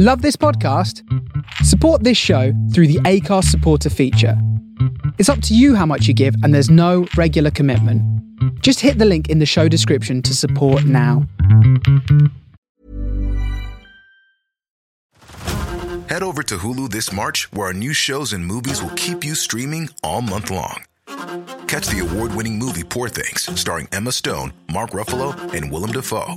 Love this podcast? Support this show through the Acast supporter feature. It's up to you how much you give, and there's no regular commitment. Just hit the link in the show description to support now. Head over to Hulu this March, where our new shows and movies will keep you streaming all month long. Catch the award winning movie Poor Things, starring Emma Stone, Mark Ruffalo, and Willem Dafoe.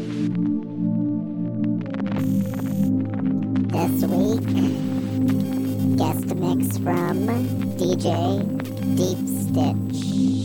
This week, guest mix from DJ Deep Stitch.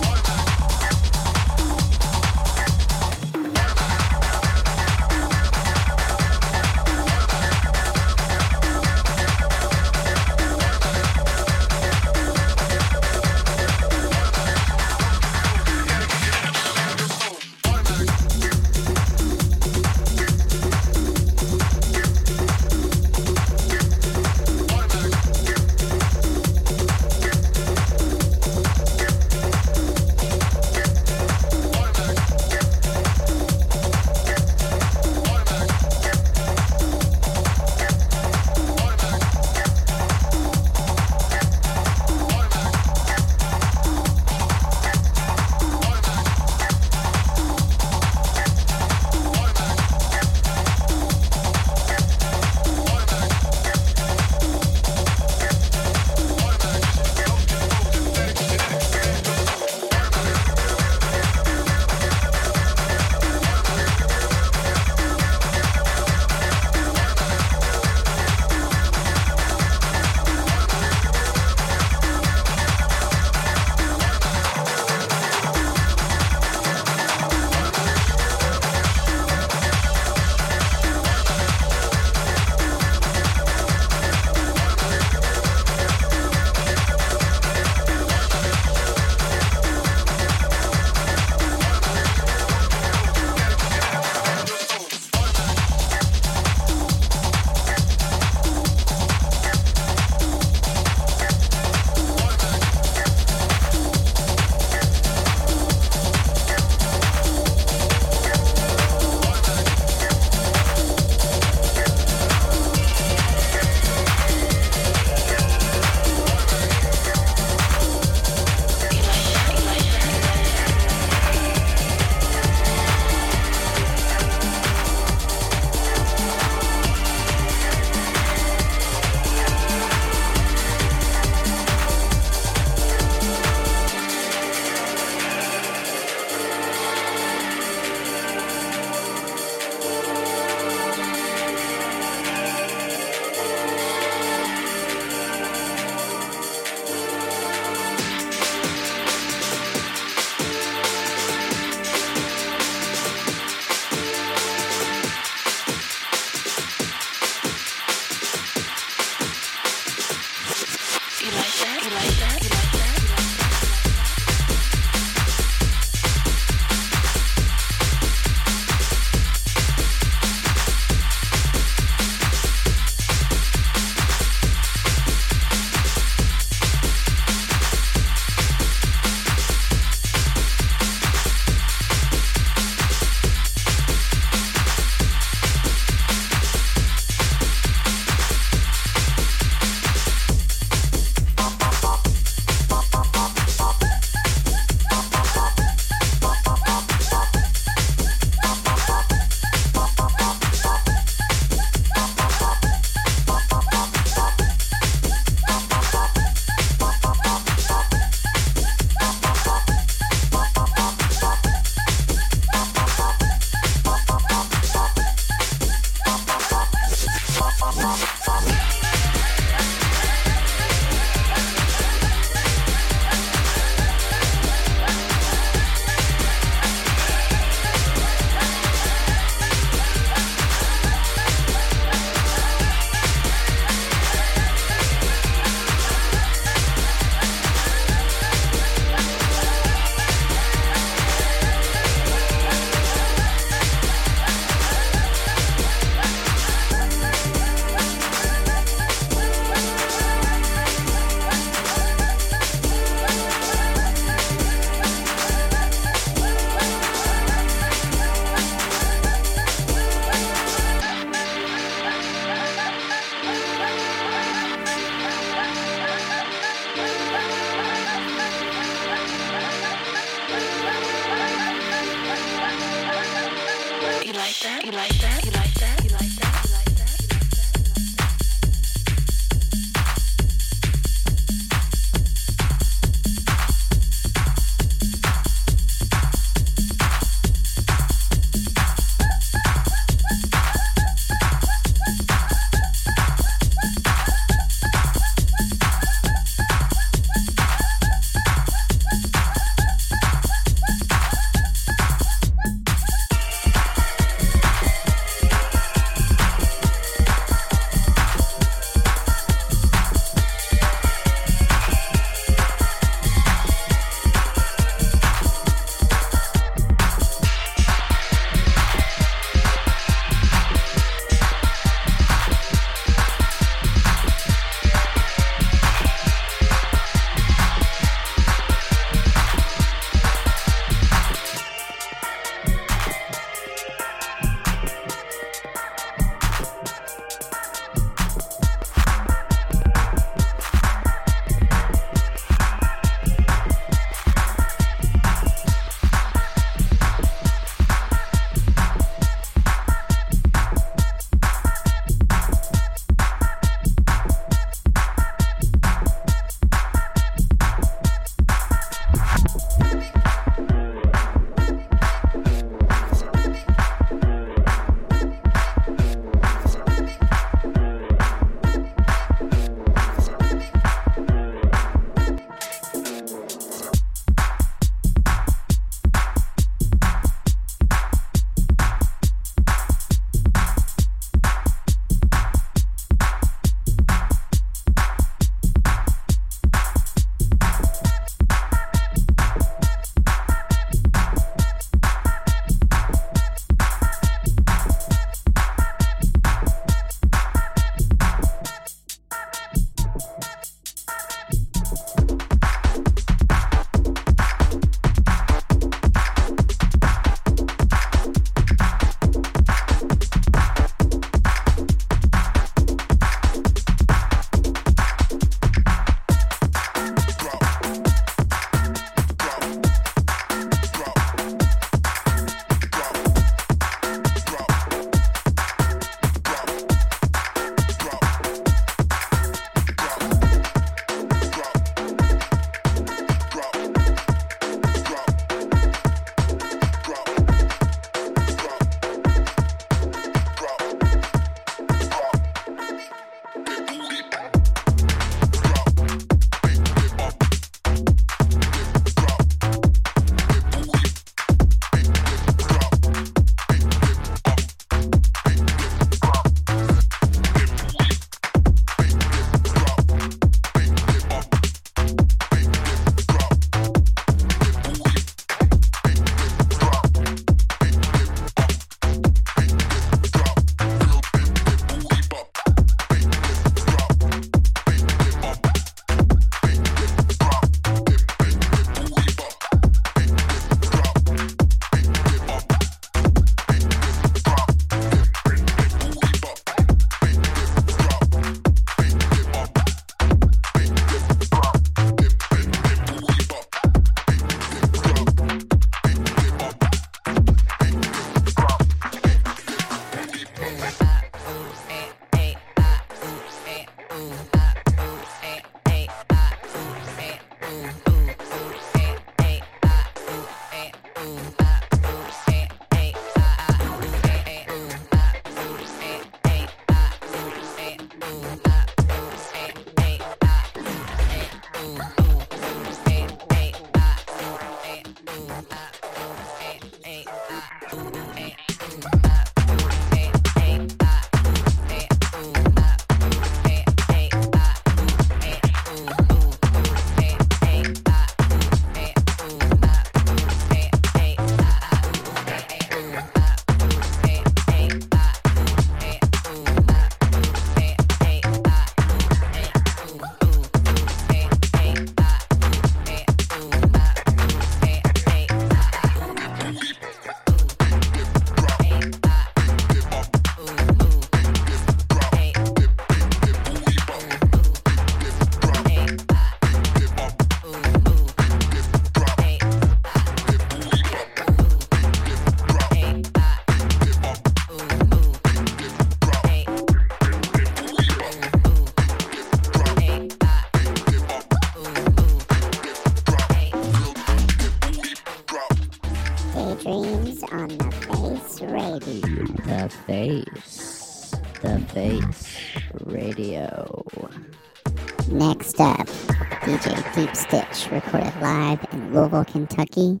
Recorded live in Louisville, Kentucky,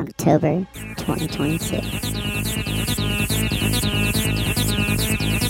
October 2026.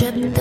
When